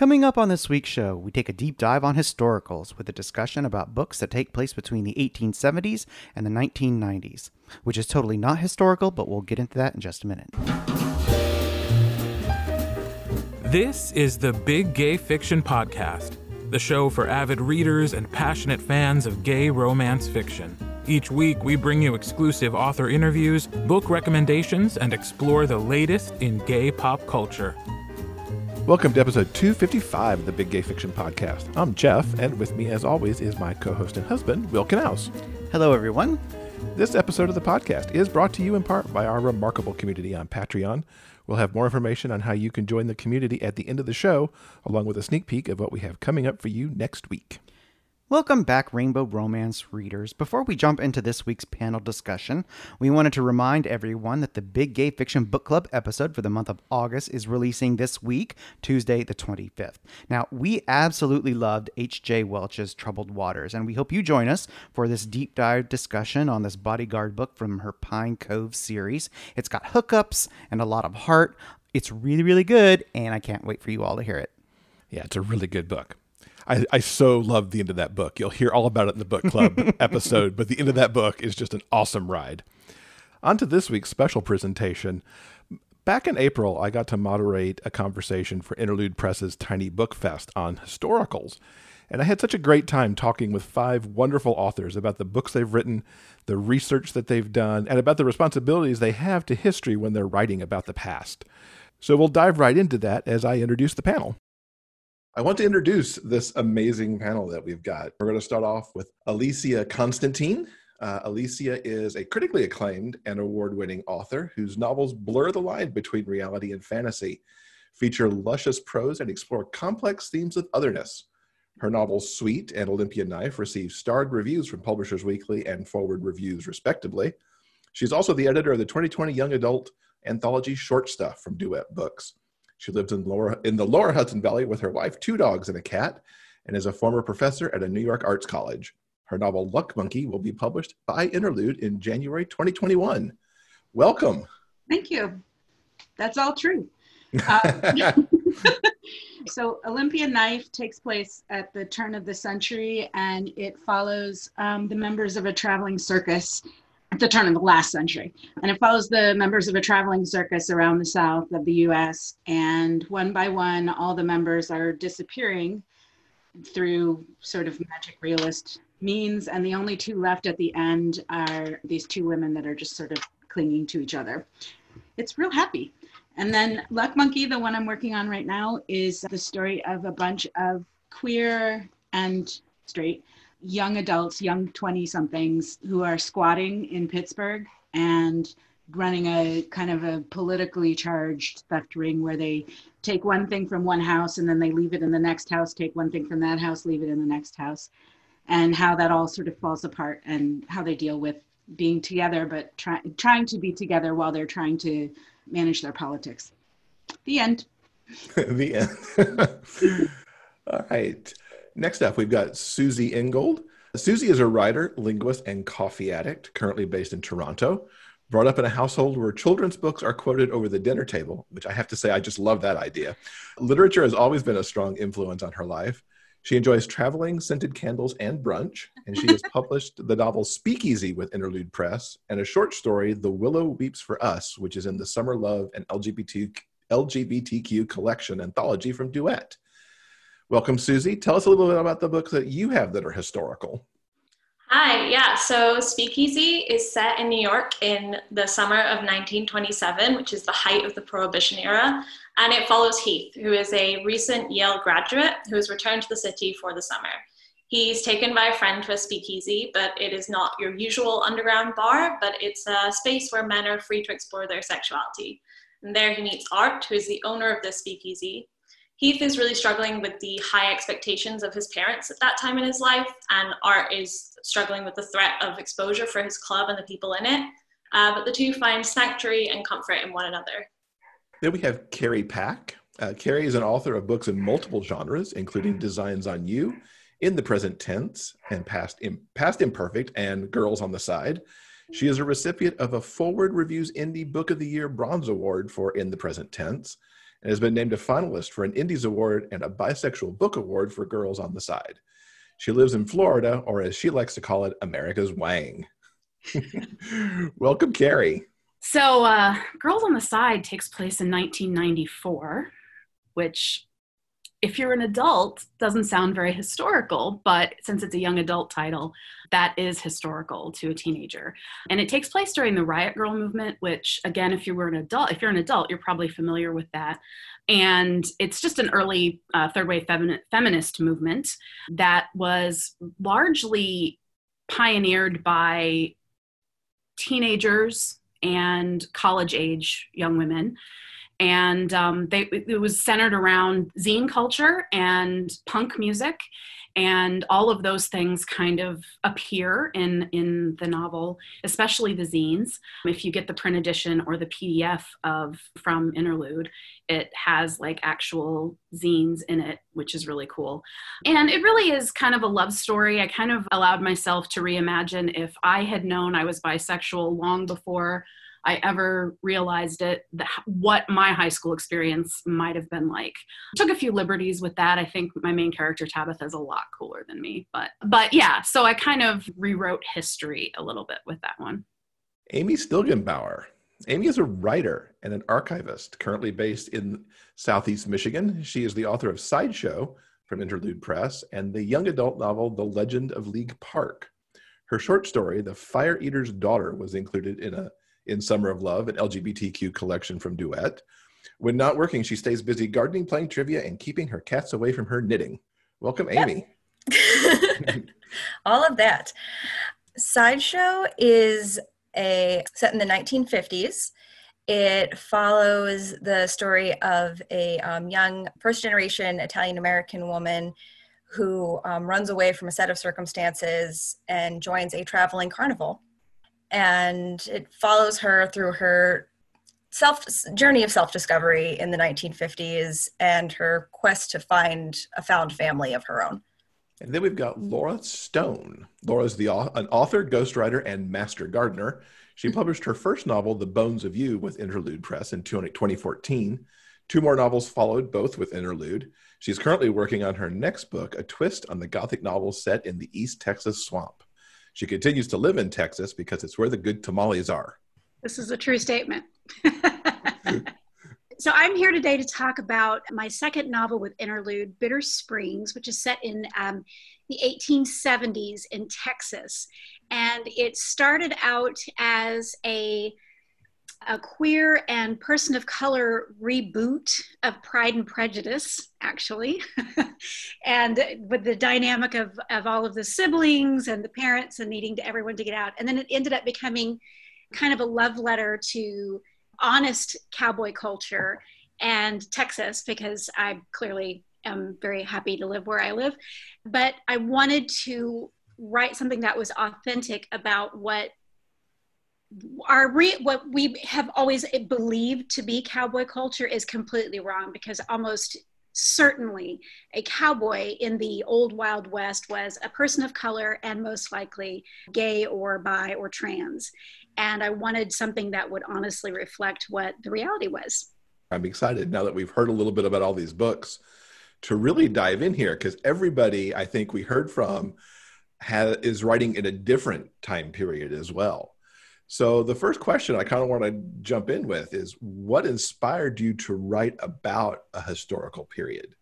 Coming up on this week's show, we take a deep dive on historicals with a discussion about books that take place between the 1870s and the 1990s, which is totally not historical, but we'll get into that in just a minute. This is the Big Gay Fiction Podcast, the show for avid readers and passionate fans of gay romance fiction. Each week, we bring you exclusive author interviews, book recommendations, and explore the latest in gay pop culture. Welcome to episode 255 of the Big Gay Fiction Podcast. I'm Jeff, and with me, as always, is my co host and husband, Will Knaus. Hello, everyone. This episode of the podcast is brought to you in part by our remarkable community on Patreon. We'll have more information on how you can join the community at the end of the show, along with a sneak peek of what we have coming up for you next week. Welcome back, Rainbow Romance readers. Before we jump into this week's panel discussion, we wanted to remind everyone that the Big Gay Fiction Book Club episode for the month of August is releasing this week, Tuesday, the 25th. Now, we absolutely loved H.J. Welch's Troubled Waters, and we hope you join us for this deep dive discussion on this bodyguard book from her Pine Cove series. It's got hookups and a lot of heart. It's really, really good, and I can't wait for you all to hear it. Yeah, it's a really good book. I, I so love the end of that book. You'll hear all about it in the book club episode, but the end of that book is just an awesome ride. On to this week's special presentation. Back in April, I got to moderate a conversation for Interlude Press's Tiny Book Fest on historicals. And I had such a great time talking with five wonderful authors about the books they've written, the research that they've done, and about the responsibilities they have to history when they're writing about the past. So we'll dive right into that as I introduce the panel. I want to introduce this amazing panel that we've got. We're going to start off with Alysia Constantine. Uh, Alysia is a critically acclaimed and award winning author whose novels blur the line between reality and fantasy, feature luscious prose, and explore complex themes of otherness. Her novels Sweet and Olympia Knife received starred reviews from Publishers Weekly and Foreword Reviews, respectively. She's also the editor of the 2020 Young Adult anthology Short Stuff from Duet Books. She lives in lower in the lower Hudson Valley with her wife, two dogs, and a cat, and is a former professor at a New York arts college. Her novel Luck Monkey will be published by Interlude in January 2021. Welcome. Thank you. That's all true. Uh, so Olympia Knife takes place at the turn of the century and it follows um, the members of a traveling circus the turn of the last century. And it follows the members of a traveling circus around the south of the US. And one by one, all the members are disappearing through sort of magic realist means. And the only two left at the end are these two women that are just sort of clinging to each other. It's real happy. And then Luck Monkey, the one I'm working on right now, is the story of a bunch of queer and straight young adults, young 20 somethings who are squatting in Pittsburgh and running a kind of a politically charged theft ring where they take one thing from one house and then they leave it in the next house, take one thing from that house, leave it in the next house, and how that all sort of falls apart and how they deal with being together, but try, trying to be together while they're trying to manage their politics. The end. the end. all right. Next up, we've got Suzey Ingold. Suzey is a writer, linguist, and coffee addict, currently based in Toronto. Brought up in a household where children's books are quoted over the dinner table, which I have to say, I just love that idea. Literature has always been a strong influence on her life. She enjoys traveling, scented candles, and brunch, and she has published the novel Speakeasy with Interlude Press and a short story, The Willow Weeps for Us, which is in the Summer Love and LGBT, LGBTQ collection anthology from Duet. Welcome, Suzey. Tell us a little bit about the books that you have that are historical. Hi, yeah. So Speakeasy is set in New York in the summer of 1927, which is the height of the Prohibition era. And it follows Heath, who is a recent Yale graduate who has returned to the city for the summer. He's taken by a friend to a speakeasy, but it is not your usual underground bar, but it's a space where men are free to explore their sexuality. And there he meets Art, who is the owner of this speakeasy, Heath is really struggling with the high expectations of his parents at that time in his life, and Art is struggling with the threat of exposure for his club and the people in it. Uh, but the two find sanctuary and comfort in one another. Then we have Carrie Pack. Uh, Carrie is an author of books in multiple genres, including Designs on You, In the Present Tense, and Past, Im- Past Imperfect, and Girls on the Side. She is a recipient of a Foreword Reviews Indie Book of the Year Bronze Award for In the Present Tense and has been named a finalist for an Indies Award and a Bisexual Book Award for Girls on the Side. She lives in Florida, or as she likes to call it, America's Wang. Welcome, Carrie. So, uh, Girls on the Side takes place in 1994, which if you're an adult, doesn't sound very historical, but since it's a young adult title, that is historical to a teenager. And it takes place during the Riot Grrrl movement, which again, if you were an adult, if you're an adult, you're probably familiar with that. And it's just an early uh, third wave femi- feminist movement that was largely pioneered by teenagers and college age young women and um, they, it was centered around zine culture and punk music and all of those things kind of appear in in the novel especially the zines. If you get the print edition or the pdf of from interlude it has like actual zines in it which is really cool. And it really is kind of a love story. I kind of allowed myself to reimagine if i had known i was bisexual long before I ever realized it, that what my high school experience might have been like. Took a few liberties with that. I think my main character Tabitha is a lot cooler than me, but but yeah, so I kind of rewrote history a little bit with that one. Amy Stilgenbauer. Amy is a writer and an archivist currently based in Southeast Michigan. She is the author of Sideshow from Interlude Press and the young adult novel The Legend of League Park. Her short story, The Fire Eater's Daughter, was included in a in Summer of Love, an LGBTQ collection from Duet. When not working, she stays busy gardening, playing trivia, and keeping her cats away from her knitting. Welcome, Amy. All of that. Sideshow is a set in the 1950s. It follows the story of a um, young first generation Italian American woman who um, runs away from a set of circumstances and joins a traveling carnival and it follows her through her self journey of self discovery in the 1950s and her quest to find a found family of her own. And then we've got Laura Stone. Laura's the an author, ghostwriter, and master gardener. She mm-hmm. published her first novel, The Bones of You, with Interlude Press in 2014. Two more novels followed, both with Interlude. She's currently working on her next book, a twist on the Gothic novel set in the East Texas swamp. She continues to live in Texas because it's where the good tamales are. This is a true statement. so I'm here today to talk about my second novel with Interlude, Bitter Springs, which is set in um, the 1870s in Texas. And it started out as a a queer and person of color reboot of Pride and Prejudice, actually. and with the dynamic of, of all of the siblings and the parents and needing to everyone to get out. And then it ended up becoming kind of a love letter to honest cowboy culture and Texas, because I clearly am very happy to live where I live. But I wanted to write something that was authentic about what our re- what we have always believed to be cowboy culture is completely wrong because almost certainly a cowboy in the old wild west was a person of color and most likely gay or bi or trans. And i wanted something that would honestly reflect what the reality was. I'm excited now that we've heard a little bit about all these books to really dive in here because everybody i think we heard from has, is writing in a different time period as well so the first question I kind of want to jump in with is what inspired you to write about a historical period?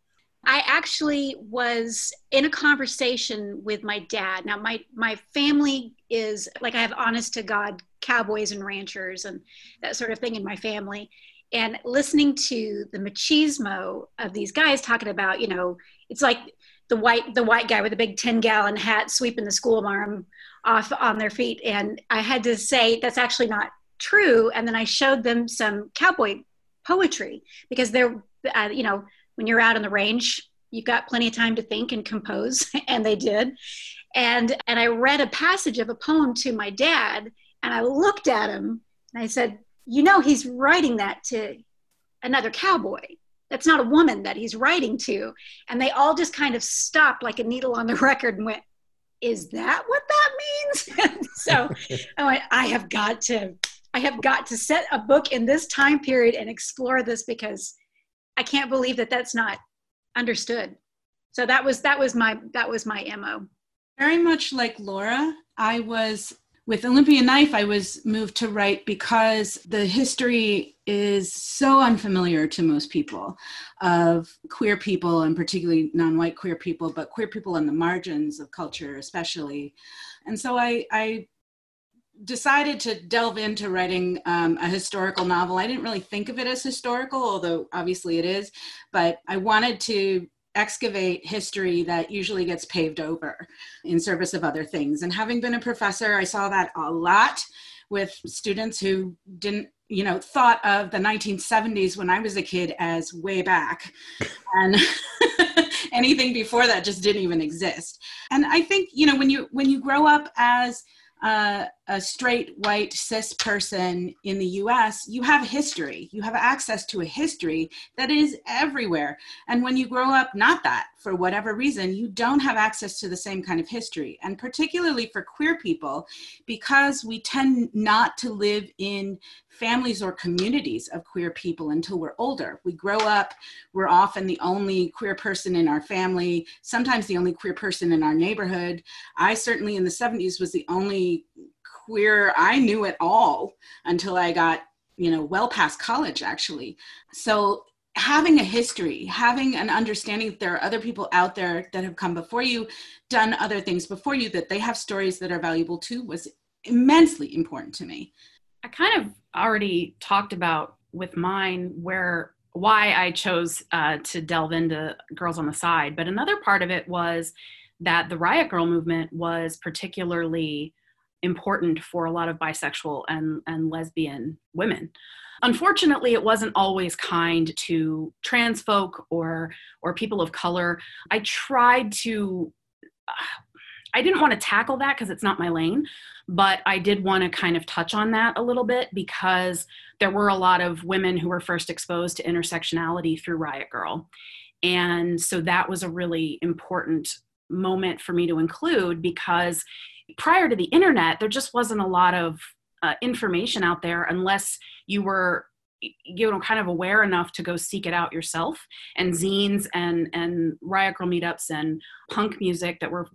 I actually was in a conversation with my dad. Now my my family is like I have honest to God cowboys and ranchers and that sort of thing in my family. And listening to the machismo of these guys talking about, you know, it's like the white the white guy with a big 10 gallon hat sweeping the school marm off on their feet. And I had to say, that's actually not true. And then I showed them some cowboy poetry because they're, uh, you know, when you're out on the range, you've got plenty of time to think and compose. and they did. And, and I read a passage of a poem to my dad and I looked at him and I said, you know, he's writing that to another cowboy. That's not a woman that he's writing to. And they all just kind of stopped like a needle on the record and went, is that what that means? so I went, I have got to, I have got to set a book in this time period and explore this because I can't believe that that's not understood. So that was that was my that was my mo. Very much like Laura, I was with Olympia Knife, I was moved to write because the history is so unfamiliar to most people of queer people and particularly non-white queer people, but queer people on the margins of culture especially. And so I, I decided to delve into writing um, a historical novel. I didn't really think of it as historical, although obviously it is, but I wanted to excavate history that usually gets paved over in service of other things. And having been a professor, I saw that a lot with students who didn't you know thought of the 1970s when i was a kid as way back. And anything before that just didn't even exist. And i think you know when you when you grow up as uh, a straight white cis person in the US, you have history. You have access to a history that is everywhere. And when you grow up not that, for whatever reason, you don't have access to the same kind of history. And particularly for queer people, because we tend not to live in families or communities of queer people until we're older. We grow up, we're often the only queer person in our family, sometimes the only queer person in our neighborhood. I certainly in the 70s was the only queer I knew at all until I got, you know, well past college actually. So having a history, having an understanding that there are other people out there that have come before you, done other things before you, that they have stories that are valuable too, was immensely important to me. I kind of already talked about with mine where why I chose uh, to delve into Girls on the Side, but another part of it was that the Riot Grrrl movement was particularly important for a lot of bisexual and, and lesbian women. Unfortunately, it wasn't always kind to trans folk or or people of color. I tried to uh, I didn't want to tackle that because it's not my lane, but I did want to kind of touch on that a little bit because there were a lot of women who were first exposed to intersectionality through Riot Grrrl. And so that was a really important moment for me to include because prior to the internet, there just wasn't a lot of uh, information out there unless you were you know kind of aware enough to go seek it out yourself. And zines and and riot grrrl meetups and punk music that were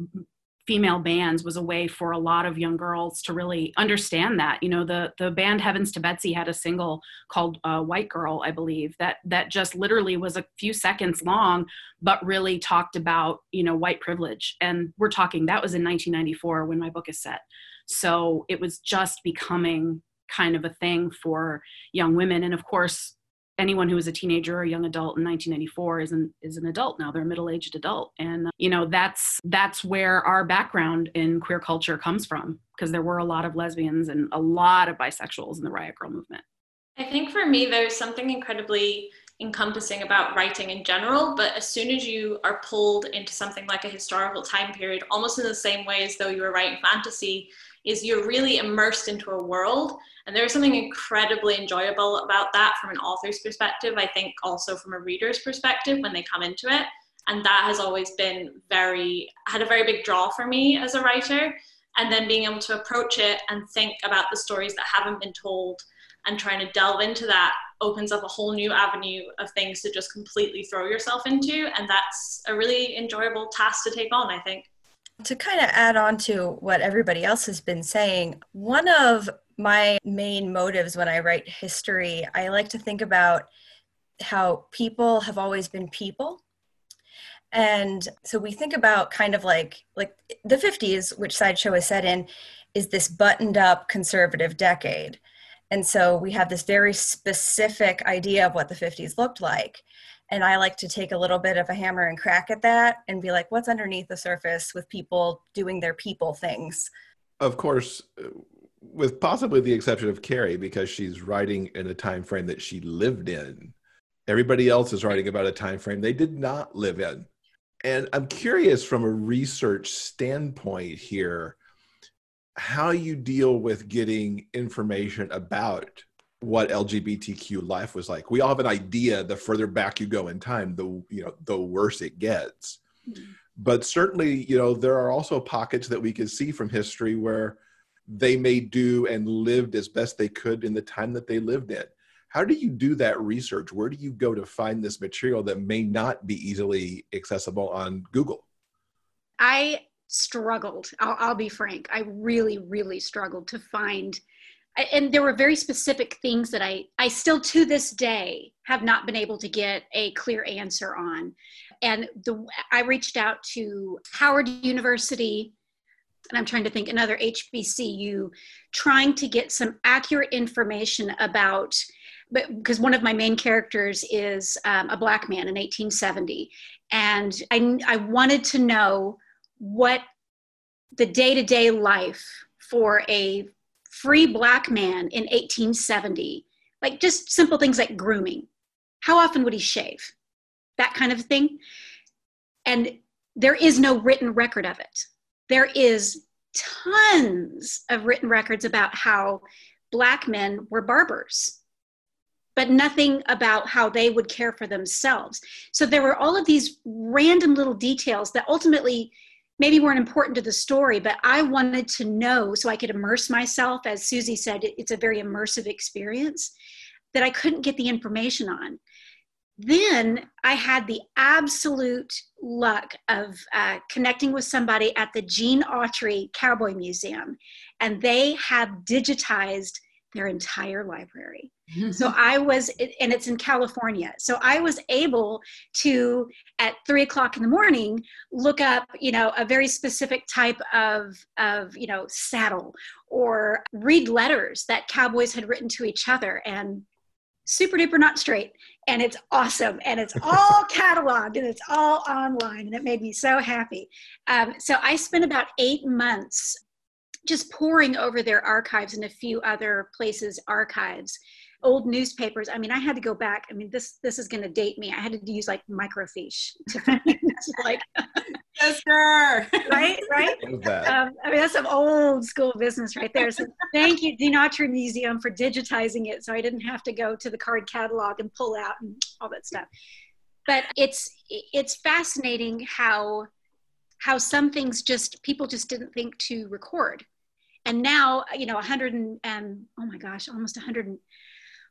female bands was a way for a lot of young girls to really understand that. You know the the band heavens to betsy had a single called uh, white girl i believe that that just literally was a few seconds long but really talked about you know white privilege. And we're talking that was in 1994 when my book is set. So it was just becoming kind of a thing for young women. And of course anyone who was a teenager or a young adult in 1994 is an is an adult now. They're a middle-aged adult, and uh, you know that's that's where our background in queer culture comes from because there were a lot of lesbians and a lot of bisexuals in the Riot Grrrl movement. I think for me, there's something incredibly encompassing about writing in general, but as soon as you are pulled into something like a historical time period, almost in the same way as though you were writing fantasy, is you're really immersed into a world. And there's something incredibly enjoyable about that from an author's perspective i think also from a reader's perspective when they come into it. And that has always been very had a very big draw for me as a writer. And then being able to approach it and think about the stories that haven't been told and trying to delve into that opens up a whole new avenue of things to just completely throw yourself into. And that's a really enjoyable task to take on i think to kind of add on to what everybody else has been saying, one of my main motives when I write history, I like to think about how people have always been people. And so we think about kind of like like the 50s, which Sideshow is set in, is this buttoned up conservative decade. And so we have this very specific idea of what the 50s looked like. And i like to take a little bit of a hammer and crack at that and be like what's underneath the surface with people doing their people things? Of course with possibly the exception of carrie because she's writing in a time frame that she lived in. Everybody else is writing about a time frame they did not live in. And i'm curious from a research standpoint here how you deal with getting information about what LGBTQ life was like. We all have an idea. The further back you go in time, the you know the worse it gets. Mm-hmm. But certainly, you know, there are also pockets that we can see from history where they may do and lived as best they could in the time that they lived in. how do you do that research? Where do you go to find this material that may not be easily accessible on Google? I struggled. I'll, I'll be frank. I really, really struggled to find and there were very specific things that I, I still to this day have not been able to get a clear answer on. And the, I reached out to Howard University, and I'm trying to think another HBCU, trying to get some accurate information about, but because one of my main characters is um, a black man in 1870, and I, I wanted to know what the day-to-day life for a free black man in 1870, like just simple things like grooming. How often would he shave? That kind of thing. And there is no written record of it. There is tons of written records about how black men were barbers, but nothing about how they would care for themselves. So there were all of these random little details that ultimately maybe weren't important to the story, but I wanted to know so I could immerse myself. As Suzey said, it's a very immersive experience that I couldn't get the information on. Then I had the absolute luck of uh, connecting with somebody at the Gene Autry Cowboy Museum, and they have digitized their entire library. so I was, and it's in California. So I was able to, at three o'clock in the morning, look up, you know, a very specific type of, of, you know, saddle or read letters that cowboys had written to each other and super duper not straight. And it's awesome. And it's all cataloged and it's all online. And it made me so happy. Um, so I spent about eight months just poring over their archives and a few other places archives. Old newspapers i mean i had to go back i mean this this is going to date me i had to use like microfiche to find like sister right right? Um, i mean that's some old school business right there. So thank you Gene Autry museum for digitizing it so i didn't have to go to the card catalog and pull out and all that stuff. But it's it's fascinating how how some things just people just didn't think to record and now you know 100 and um, oh my gosh almost 100 and,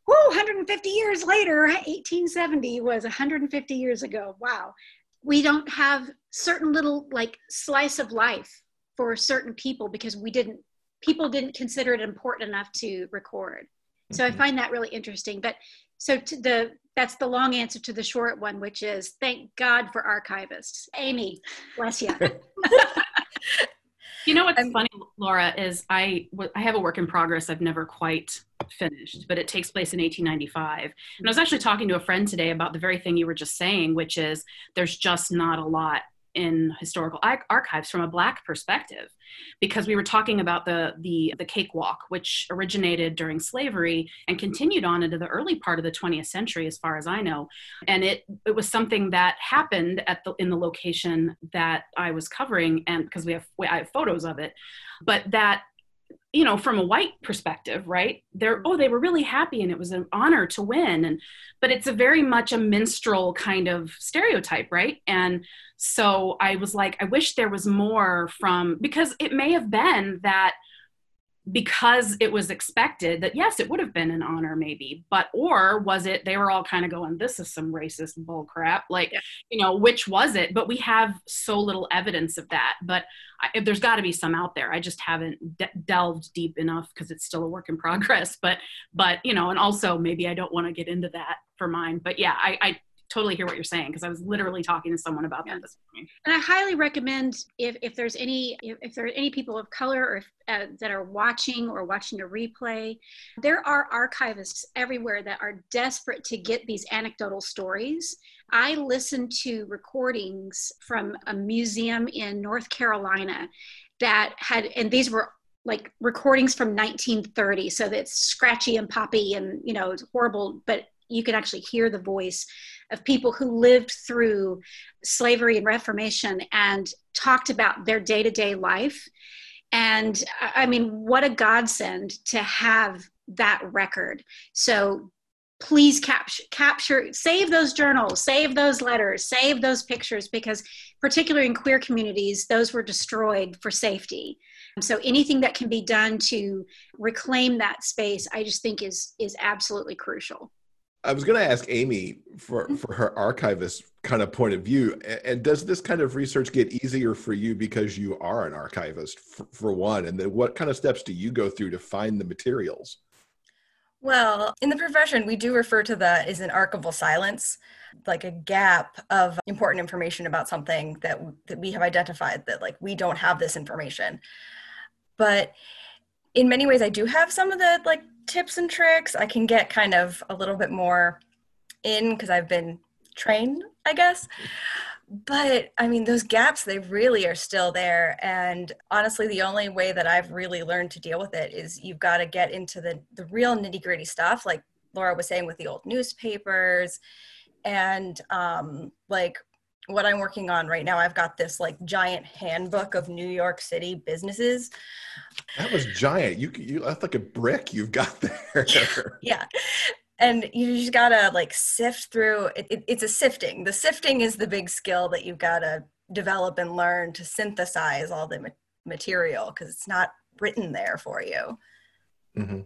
whoo, 150 years later 1870 was 150 years ago. Wow. We don't have certain little like slice of life for certain people because we didn't people didn't consider it important enough to record. So mm-hmm. i find that really interesting. But so the that's the long answer to the short one which is thank god for archivists. Amy bless you You know what's I'm, funny, Laura, is I I have a work in progress I've never quite finished, but it takes place in 1895. And I was actually talking to a friend today about the very thing you were just saying, which is there's just not a lot in historical archives from a black perspective because we were talking about the the the cakewalk which originated during slavery and continued on into the early part of the 20th century as far as i know. And it it was something that happened at the in the location that i was covering and because we have we, i have photos of it but that you know from a white perspective right? They're oh they were really happy and it was an honor to win. And but it's a very much a minstrel kind of stereotype right? And so i was like i wish there was more from because it may have been that because it was expected that yes it would have been an honor maybe but or was it they were all kind of going this is some racist bull crap like yeah. you know which was it but we have so little evidence of that but I, there's got to be some out there i just haven't de- delved deep enough because it's still a work in progress but but you know and also maybe i don't want to get into that for mine but yeah i, I totally hear what you're saying because I was literally talking to someone about yeah. that this morning. And I highly recommend if, if there's any if, if there are any people of color or if, uh, that are watching or watching a replay, there are archivists everywhere that are desperate to get these anecdotal stories. I listened to recordings from a museum in North Carolina that had, and these were like recordings from 1930 so that's scratchy and poppy and you know it's horrible but you can actually hear the voice of people who lived through slavery and reformation and talked about their day-to-day life. And i mean what a godsend to have that record. So please capture capture save those journals save those letters save those pictures because particularly in queer communities those were destroyed for safety. So anything that can be done to reclaim that space i just think is is absolutely crucial I was going to ask Amy for, mm-hmm. for her archivist kind of point of view. And does this kind of research get easier for you because you are an archivist, for, for one? And then what kind of steps do you go through to find the materials? Well, in the profession, we do refer to that as an archival silence, like a gap of important information about something that, that we have identified that, like, we don't have this information. But in many ways, I do have some of the, like, tips and tricks. I can get kind of a little bit more in because I've been trained, I guess but I mean, those gaps, they really are still there. And honestly, the only way that I've really learned to deal with it is you've got to get into the, the real nitty gritty stuff, like Laura was saying with the old newspapers. And um, like what I'm working on right now, I've got this like giant handbook of New York City businesses. That was giant. You, you that's like a brick you've got there. yeah and you just gotta like sift through it, it, it's a sifting the sifting is the big skill that you've got to develop and learn to synthesize all the ma- material because it's not written there for you mm-hmm.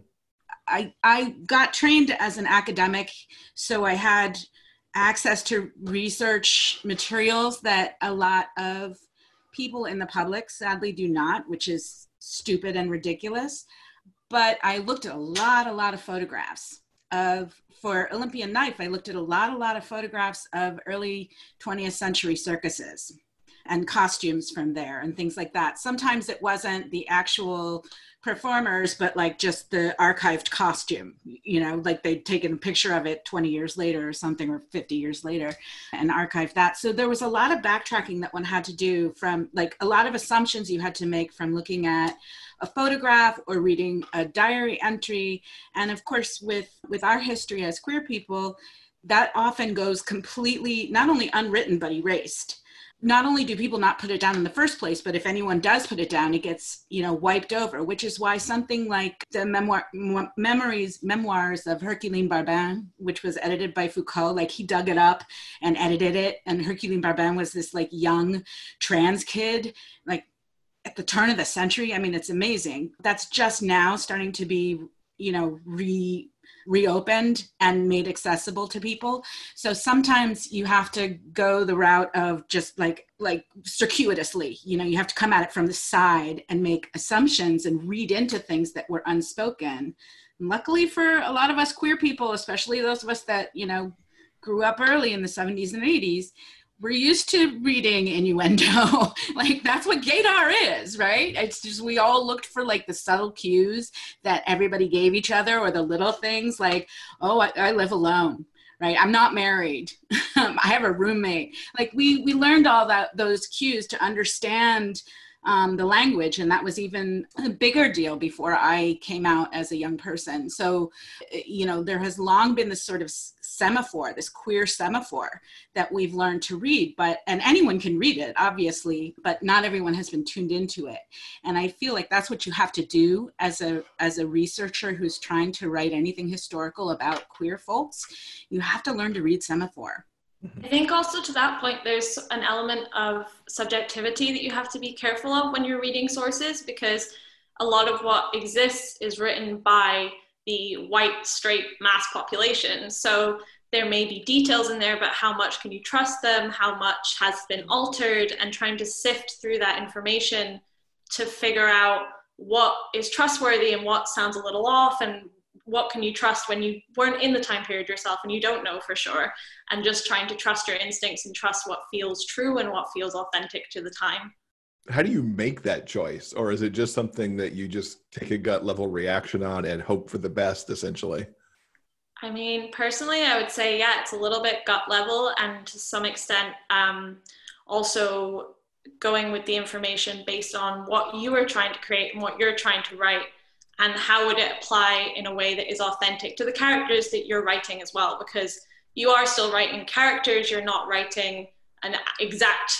I, I got trained as an academic so i had access to research materials that a lot of people in the public sadly do not which is stupid and ridiculous. But i looked at a lot a lot of photographs of for Olympian Knife, I looked at a lot, a lot of photographs of early 20th century circuses and costumes from there and things like that. Sometimes it wasn't the actual performers, but like just the archived costume, you know, like they'd taken a picture of it 20 years later or something, or 50 years later and archived that. So there was a lot of backtracking that one had to do from like a lot of assumptions you had to make from looking at a photograph or reading a diary entry. And of course, with, with our history as queer people, that often goes completely not only unwritten but erased not only do people not put it down in the first place, but if anyone does put it down, it gets you know wiped over. Which is why something like the memoir, memories memoirs of Herculine Barbin, which was edited by Foucault, like he dug it up and edited it. And Herculine Barbin was this like young trans kid, like at the turn of the century. I mean, it's amazing. That's just now starting to be you know re reopened and made accessible to people. So sometimes you have to go the route of just like like circuitously you know you have to come at it from the side and make assumptions and read into things that were unspoken. And luckily for a lot of us queer people especially those of us that you know grew up early in the 70s and 80s we're used to reading innuendo. like that's what gaydar is, right? It's just we all looked for like the subtle cues that everybody gave each other or the little things like, oh, I, I live alone. Right, I'm not married. I have a roommate. Like we we learned all that those cues to understand um, the language. And that was even a bigger deal before I came out as a young person. So, you know, there has long been this sort of semaphore, this queer semaphore that we've learned to read, but, and anyone can read it, obviously, but not everyone has been tuned into it. And I feel like that's what you have to do as a, as a researcher who's trying to write anything historical about queer folks. You have to learn to read semaphore. Mm-hmm. I think also to that point, there's an element of subjectivity that you have to be careful of when you're reading sources because a lot of what exists is written by the white, straight mass population. So there may be details in there, but how much can you trust them? How much has been altered? And trying to sift through that information to figure out what is trustworthy and what sounds a little off and what can you trust when you weren't in the time period yourself and you don't know for sure? And just trying to trust your instincts and trust what feels true and what feels authentic to the time. How do you make that choice? Or is it just something that you just take a gut level reaction on and hope for the best essentially? I mean personally i would say yeah it's a little bit gut level and to some extent um, also going with the information based on what you are trying to create and what you're trying to write and how would it apply in a way that is authentic to the characters that you're writing as well because you are still writing characters you're not writing an exact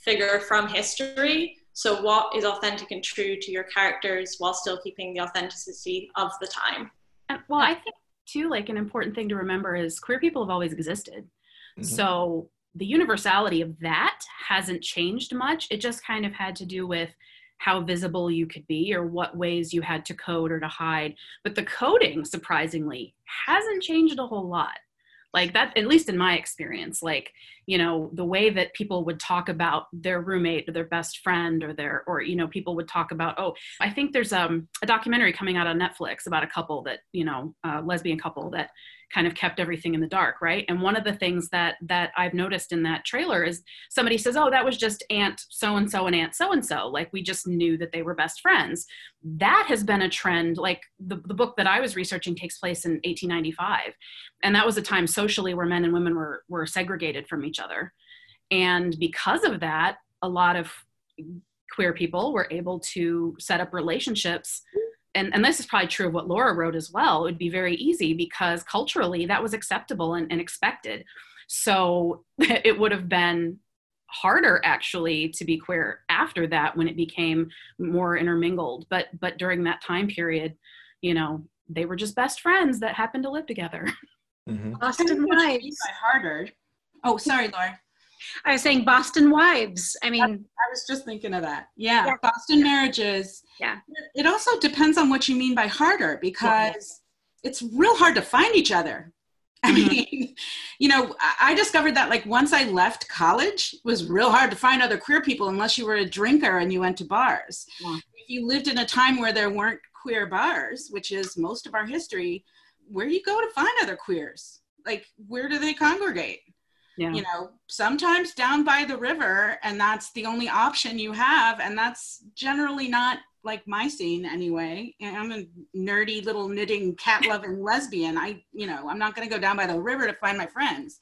figure from history so what is authentic and true to your characters while still keeping the authenticity of the time well i think too, like an important thing to remember is queer people have always existed. Mm-hmm. So the universality of that hasn't changed much. It just kind of had to do with how visible you could be or what ways you had to code or to hide. But the coding, surprisingly, hasn't changed a whole lot like that at least in my experience like you know the way that people would talk about their roommate or their best friend or their or you know people would talk about oh i think there's um, a documentary coming out on netflix about a couple that you know a lesbian couple that kind of kept everything in the dark right? And one of the things that that i've noticed in that trailer is somebody says oh that was just aunt so and so and aunt so and so like we just knew that they were best friends. That has been a trend like the, the book that i was researching takes place in 1895 and that was a time socially where men and women were were segregated from each other. And because of that a lot of queer people were able to set up relationships and, and this is probably true of what Laura wrote as well, it would be very easy because culturally that was acceptable and, and expected. So it would have been harder actually to be queer after that when it became more intermingled. But but during that time period, you know, they were just best friends that happened to live together. Mm-hmm. Boston Wives Harder. Oh, sorry, Laura. I was saying Boston Wives. I mean, I, I was just thinking of that. Yeah, yeah. Boston marriages. Yeah. It also depends on what you mean by harder because it's real hard to find each other. I mm-hmm. mean, you know, I discovered that like once I left college, it was real hard to find other queer people unless you were a drinker and you went to bars. Yeah. If you lived in a time where there weren't queer bars, which is most of our history, where do you go to find other queers? Like, where do they congregate? Yeah. you know sometimes down by the river and that's the only option you have and that's generally not like my scene anyway. I'm a nerdy little knitting cat loving lesbian. I you know i'm not going to go down by the river to find my friends.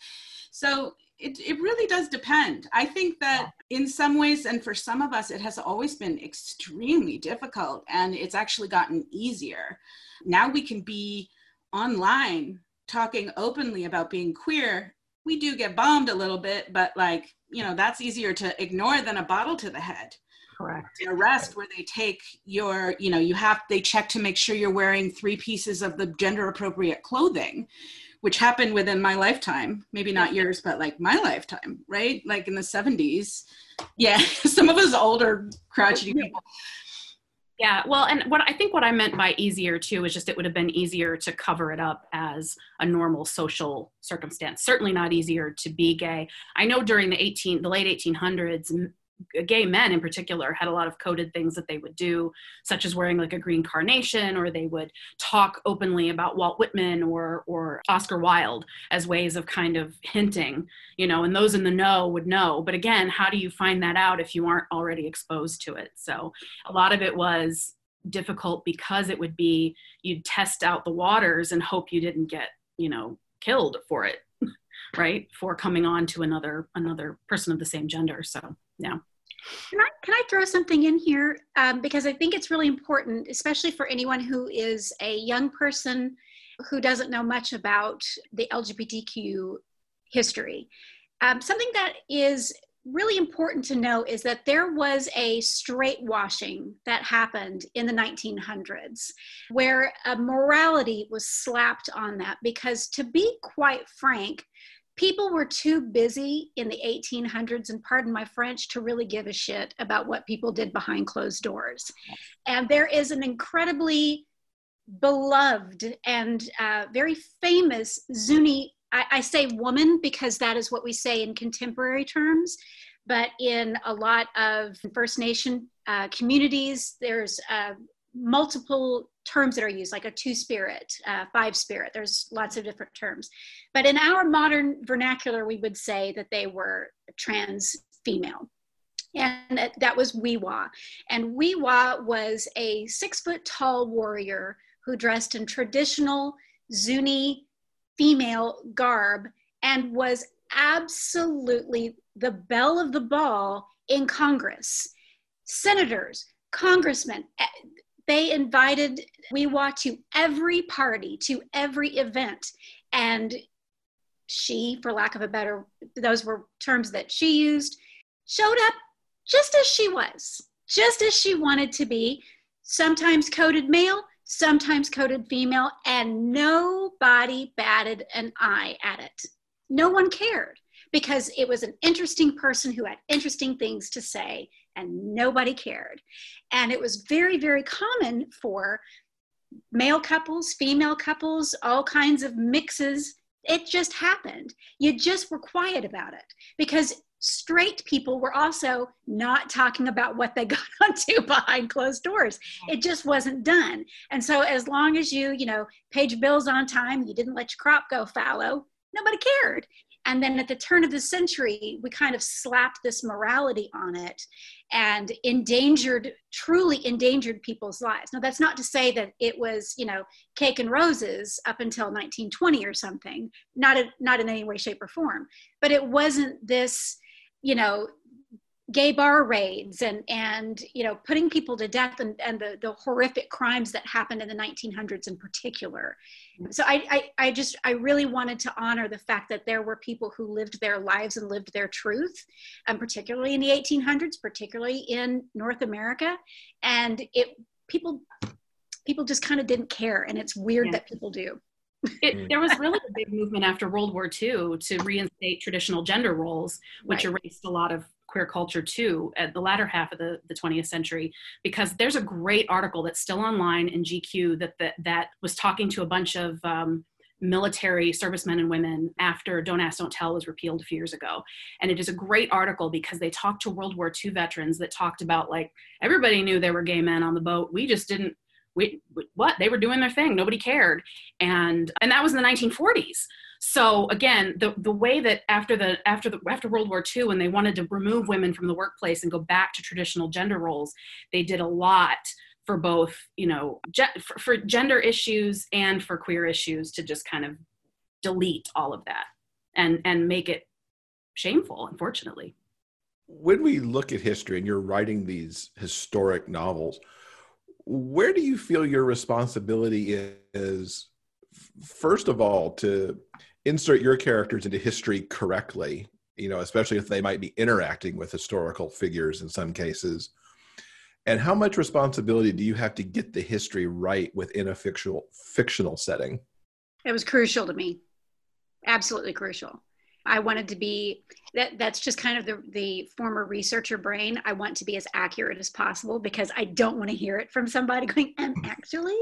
So it, it really does depend. I think that in some ways and for some of us it has always been extremely difficult and it's actually gotten easier. Now we can be online talking openly about being queer we do get bombed a little bit, but like, you know, that's easier to ignore than a bottle to the head. Correct. An arrest where they take your, you know, you have, they check to make sure you're wearing three pieces of the gender appropriate clothing, which happened within my lifetime. Maybe not yours, but like my lifetime, right? Like in the 70s. Yeah, some of us older, crotchety people yeah, well, and what I think what I meant by easier too is just it would have been easier to cover it up as a normal social circumstance. Certainly not easier to be gay. I know during the 18 the late 1800s gay men in particular had a lot of coded things that they would do such as wearing like a green carnation or they would talk openly about walt whitman or or oscar wilde as ways of kind of hinting you know and those in the know would know. But again how do you find that out if you aren't already exposed to it? So a lot of it was difficult because it would be you'd test out the waters and hope you didn't get you know killed for it right for coming on to another another person of the same gender. So yeah can I can I throw something in here um, because I think it's really important, especially for anyone who is a young person who doesn't know much about the LGBTQ history. Um, something that is really important to know is that there was a straight washing that happened in the 1900s where a morality was slapped on that because to be quite frank people were too busy in the 1800s and pardon my french to really give a shit about what people did behind closed doors. And there is an incredibly beloved and uh, very famous zuni I, I, say woman because that is what we say in contemporary terms but in a lot of first nation uh, communities there's uh, multiple terms that are used, like a two spirit, uh, five spirit. There's lots of different terms. But in our modern vernacular, we would say that they were trans female. And that was We'wha. And We'wha was a six foot tall warrior who dressed in traditional Zuni female garb and was absolutely the belle of the ball in Congress. Senators, congressmen, they invited We'wha to every party, to every event. And she, for lack of a better, those were terms that she used, showed up just as she was, just as she wanted to be, sometimes coded male, sometimes coded female, and nobody batted an eye at it. No one cared because it was an interesting person who had interesting things to say and nobody cared. And it was very, very common for male couples, female couples, all kinds of mixes. It just happened. You just were quiet about it because straight people were also not talking about what they got onto behind closed doors. It just wasn't done. And so as long as you, you know, paid your bills on time, you didn't let your crop go fallow, nobody cared. And then at the turn of the century, we kind of slapped this morality on it and endangered, truly endangered people's lives. Now, that's not to say that it was, you know, cake and roses up until 1920 or something, not, a, not in any way, shape, or form. But it wasn't this, you know, gay bar raids and and you know putting people to death and, and the, the horrific crimes that happened in the 1900s in particular so I, I i just i really wanted to honor the fact that there were people who lived their lives and lived their truth and particularly in the 1800s particularly in north america and it people people just kind of didn't care and it's weird yeah. that people do it, there was really a big movement after World War II to reinstate traditional gender roles, which right. erased a lot of queer culture too at the latter half of the, the 20th century because there's a great article that's still online in gq that that, that was talking to a bunch of um, military servicemen and women after Don't Ask, Don't Tell was repealed a few years ago. And it is a great article because they talked to World War II veterans that talked about like everybody knew there were gay men on the boat. We just didn't we, what they were doing their thing nobody cared and and that was in the 1940s so again the the way that after the after the after world war ii when they wanted to remove women from the workplace and go back to traditional gender roles they did a lot for both you know ge- for, for gender issues and for queer issues to just kind of delete all of that and and make it shameful unfortunately. When we look at history and you're writing these historic novels where do you feel your responsibility is first of all to insert your characters into history correctly you know especially if they might be interacting with historical figures in some cases. And how much responsibility do you have to get the history right within a fictional fictional setting? It was crucial to me. Absolutely crucial I wanted to be that that's just kind of the the former researcher brain. I want to be as accurate as possible because I don't want to hear it from somebody going, and actually,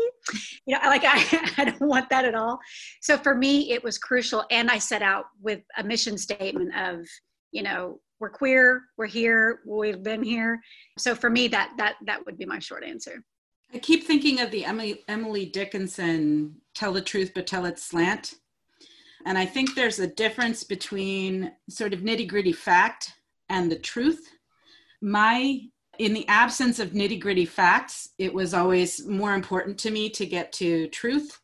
you know, like I, I don't want that at all. So for me, it was crucial. And I set out with a mission statement of, you know, we're queer, we're here, we've been here. So for me, that that that would be my short answer. I keep thinking of the Emily Emily Dickinson "Tell the Truth but Tell It Slant." And I think there's a difference between sort of nitty gritty fact and the truth. My, in the absence of nitty gritty facts, it was always more important to me to get to truth.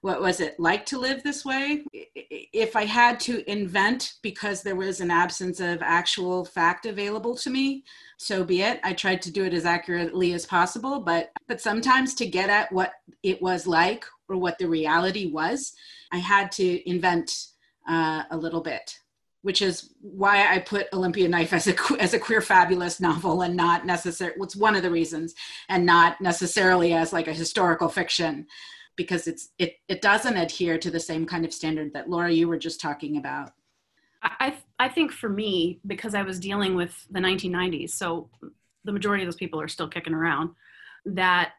What was it like to live this way? If I had to invent because there was an absence of actual fact available to me, so be it. I tried to do it as accurately as possible, but but sometimes to get at what it was like or what the reality was, I had to invent uh, a little bit, which is why I put Olympia Knife as a as a queer fabulous novel and not necessarily. What's one of the reasons, and not necessarily as like a historical fiction, because it's it it doesn't adhere to the same kind of standard that Laura you were just talking about. I I think for me because I was dealing with the 1990s, so the majority of those people are still kicking around. That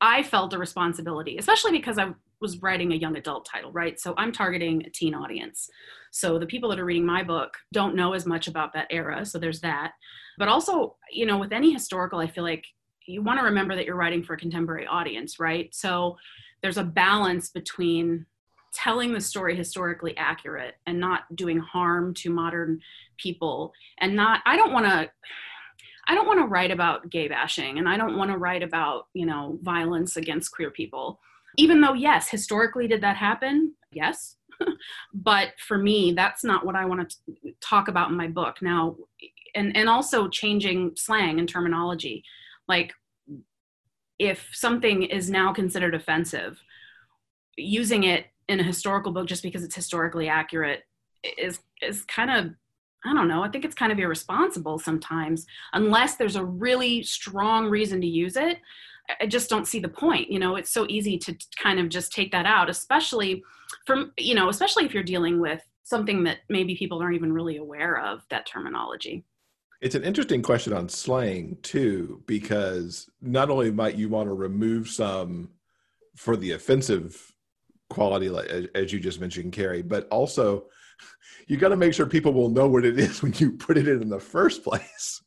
I felt a responsibility, especially because I was writing a young adult title, right? So I'm targeting a teen audience. So the people that are reading my book don't know as much about that era. So there's that. But also, you know, with any historical, I feel like you want to remember that you're writing for a contemporary audience, right? So there's a balance between telling the story historically accurate and not doing harm to modern people and not i don't want to i don't want to write about gay bashing and i don't want to write about you know violence against queer people. Even though yes historically did that happen? Yes. But for me that's not what i want to talk about in my book. Now and and also changing slang and terminology. Like if something is now considered offensive using it in a historical book just because it's historically accurate is is kind of I don't know. I think it's kind of irresponsible sometimes, unless there's a really strong reason to use it. I just don't see the point. You know, it's so easy to kind of just take that out, especially from, you know, especially if you're dealing with something that maybe people aren't even really aware of that terminology. It's an interesting question on slang too, because not only might you want to remove some for the offensive quality, as you just mentioned, Carrie, but also you got to make sure people will know what it is when you put it in in the first place.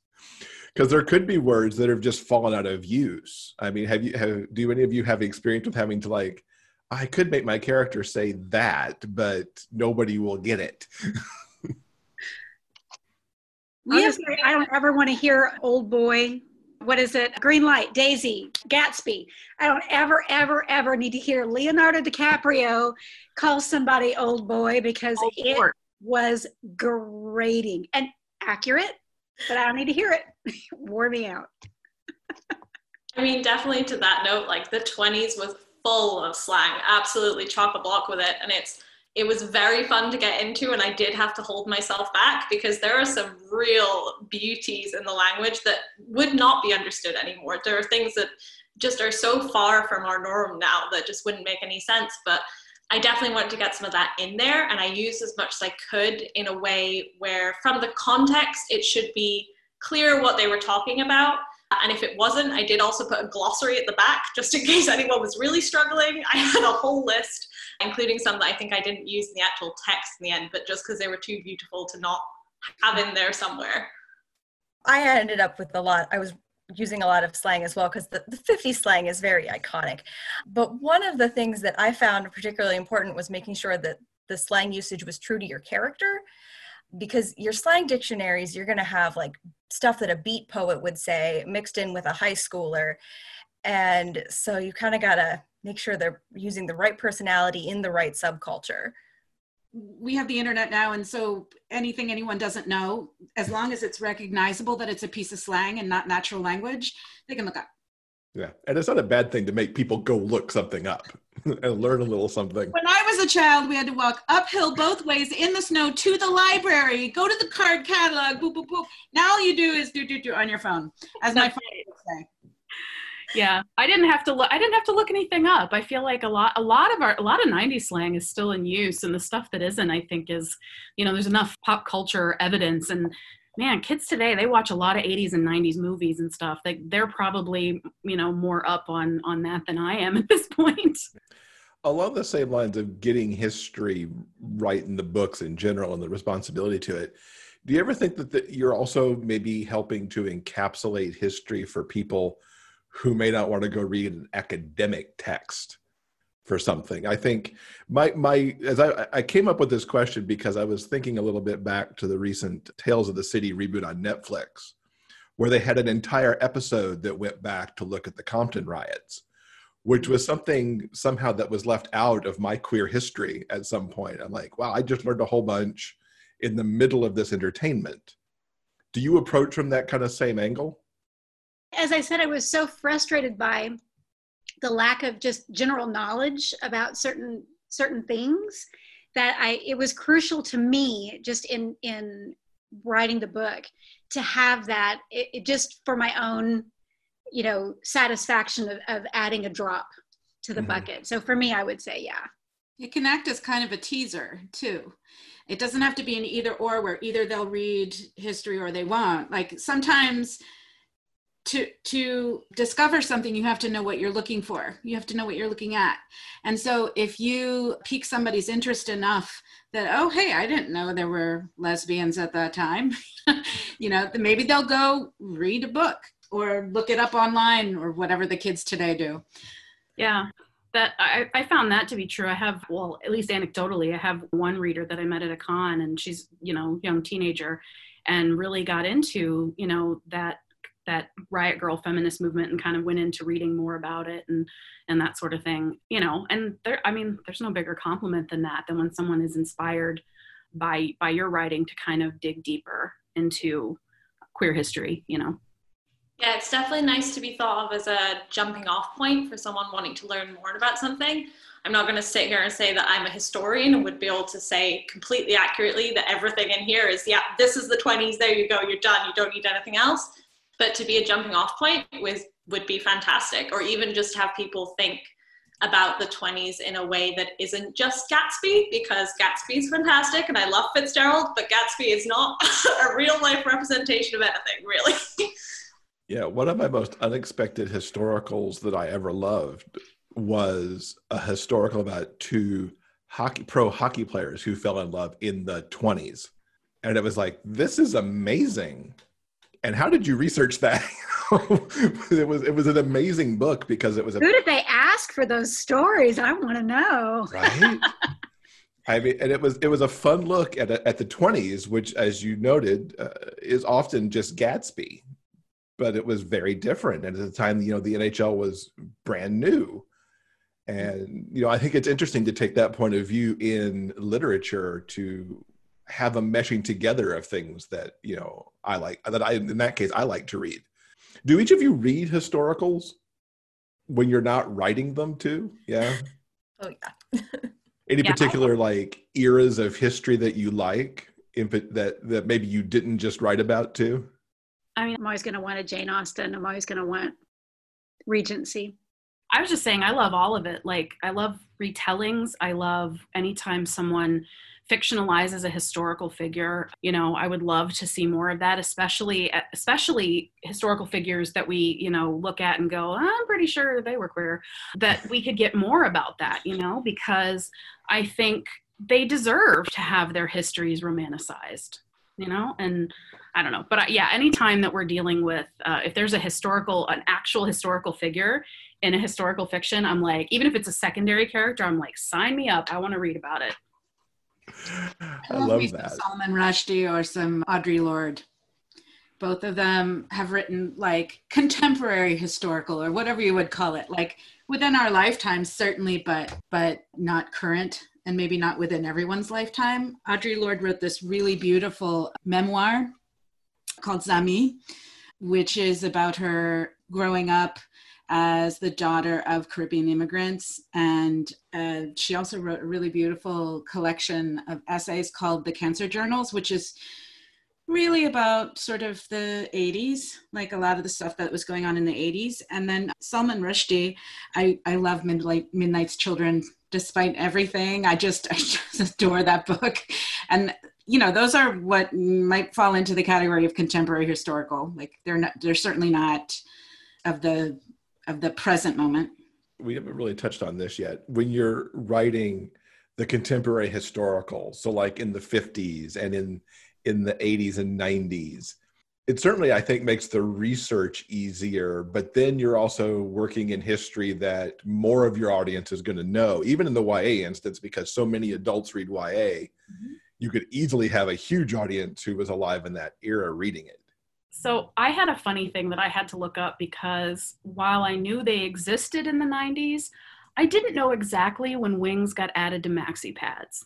Because there could be words that have just fallen out of use. I mean, have you have do any of you have experience with having to like I could make my character say that, but nobody will get it. Honestly, I don't ever want to hear old boy. What is it? Green light, Daisy, Gatsby. I don't ever, ever, ever need to hear Leonardo DiCaprio call somebody old boy because old it boy. was grating and accurate, but I don't need to hear it. Wore me out. I mean, definitely to that note, like the 20s was full of slang, absolutely chock a block with it. And it's it was very fun to get into and i did have to hold myself back because there are some real beauties in the language that would not be understood anymore there are things that just are so far from our norm now that just wouldn't make any sense but i definitely wanted to get some of that in there and i used as much as i could in a way where from the context it should be clear what they were talking about and if it wasn't, I did also put a glossary at the back just in case anyone was really struggling. I had a whole list, including some that I think I didn't use in the actual text in the end, but just because they were too beautiful to not have in there somewhere. I ended up with a lot. I was using a lot of slang as well because the, the 50s slang is very iconic. But one of the things that I found particularly important was making sure that the slang usage was true to your character because your slang dictionaries you're going to have like stuff that a beat poet would say mixed in with a high schooler and so you kind of got to make sure they're using the right personality in the right subculture we have the internet now and so anything anyone doesn't know as long as it's recognizable that it's a piece of slang and not natural language they can look up yeah and it's not a bad thing to make people go look something up and learn a little something. When I was a child, we had to walk uphill both ways in the snow to the library, go to the card catalog, boop, boop, boop. Now all you do is do, do, do on your phone, as my friend would say. Yeah, I didn't have to look. I didn't have to look anything up. I feel like a lot, a lot of our, a lot of '90s slang is still in use, and the stuff that isn't, I think, is, you know, there's enough pop culture evidence and man kids today they watch a lot of 80s and 90s movies and stuff they, they're probably you know more up on on that than i am at this point along the same lines of getting history right in the books in general and the responsibility to it do you ever think that the, you're also maybe helping to encapsulate history for people who may not want to go read an academic text for something. I think my my as I I came up with this question because I was thinking a little bit back to the recent Tales of the City reboot on Netflix, where they had an entire episode that went back to look at the Compton riots, which was something somehow that was left out of my queer history at some point. I'm like, wow, I just learned a whole bunch in the middle of this entertainment. Do you approach from that kind of same angle? As I said, I was so frustrated by the lack of just general knowledge about certain certain things that I it was crucial to me just in in writing the book to have that it, it just for my own you know satisfaction of, of adding a drop to the mm-hmm. bucket. So for me i would say yeah. It can act as kind of a teaser too. It doesn't have to be an either or where either they'll read history or they won't. Like sometimes to to discover something you have to know what you're looking for. You have to know what you're looking at. And so if you pique somebody's interest enough that oh hey i didn't know there were lesbians at that time you know maybe they'll go read a book or look it up online or whatever the kids today do. Yeah that I, I found that to be true. I have well at least anecdotally i have one reader that i met at a con and she's you know young teenager and really got into you know that that Riot Grrrl feminist movement and kind of went into reading more about it and and that sort of thing you know and there i mean there's no bigger compliment than that than when someone is inspired by by your writing to kind of dig deeper into queer history you know? Yeah it's definitely nice to be thought of as a jumping off point for someone wanting to learn more about something. I'm not going to sit here and say that i'm a historian and would be able to say completely accurately that everything in here is yeah this is the 20s there you go you're done you don't need anything else but to be a jumping off point would be fantastic or even just have people think about the 20s in a way that isn't just Gatsby because Gatsby is fantastic and I love Fitzgerald, but Gatsby is not a real life representation of anything, really. yeah, one of my most unexpected historicals that I ever loved was a historical about two hockey pro hockey players who fell in love in the 20s. And it was like, this is amazing. And how did you research that? it was it was an amazing book because it was a, Who did they ask for those stories? I want to know. Right? I mean, and it was it was a fun look at at the 20s, which, as you noted, uh, is often just Gatsby, but it was very different. And at the time, you know, the NHL was brand new, and you know, I think it's interesting to take that point of view in literature to have a meshing together of things that you know I like that I in that case I like to read. Do each of you read historicals when you're not writing them too? Yeah. Oh yeah. Any Yeah. particular like eras of history that you like, if it, that that maybe you didn't just write about too? I mean, I'm always going to want a Jane Austen. I'm always going to want Regency. I was just saying, I love all of it. Like, I love retellings. I love anytime someone fictionalizes a historical figure. You know, I would love to see more of that, especially especially historical figures that we, you know, look at and go, I'm pretty sure they were queer. That we could get more about that, you know, because I think they deserve to have their histories romanticized you know and i don't know but I, yeah anytime that we're dealing with uh, if there's a historical an actual historical figure in a historical fiction i'm like even if it's a secondary character i'm like sign me up i want to read about it I love some that. Salman Rushdie or some Audre Lorde. Both of them have written like contemporary historical or whatever you would call it, like within our lifetimes certainly, but but not current and maybe not within everyone's lifetime. Audre Lorde wrote this really beautiful memoir called Zami, which is about her growing up as the daughter of Caribbean immigrants. And uh, she also wrote a really beautiful collection of essays called The Cancer Journals, which is really about sort of the 80s, like a lot of the stuff that was going on in the 80s. And then Salman Rushdie, I, I love Midnight, Midnight's Children despite everything. I just, I just adore that book. And you know, those are what might fall into the category of contemporary historical. Like they're not, they're certainly not of the of the present moment. We haven't really touched on this yet. When you're writing the contemporary historical, so like in the 50s and in in the 80s and 90s, it certainly I think makes the research easier, but then you're also working in history that more of your audience is going to know, even in the YA instance, because so many adults read YA. Mm-hmm. You could easily have a huge audience who was alive in that era reading it. So I had a funny thing that I had to look up because while I knew they existed in the 90s, I didn't know exactly when wings got added to maxi pads.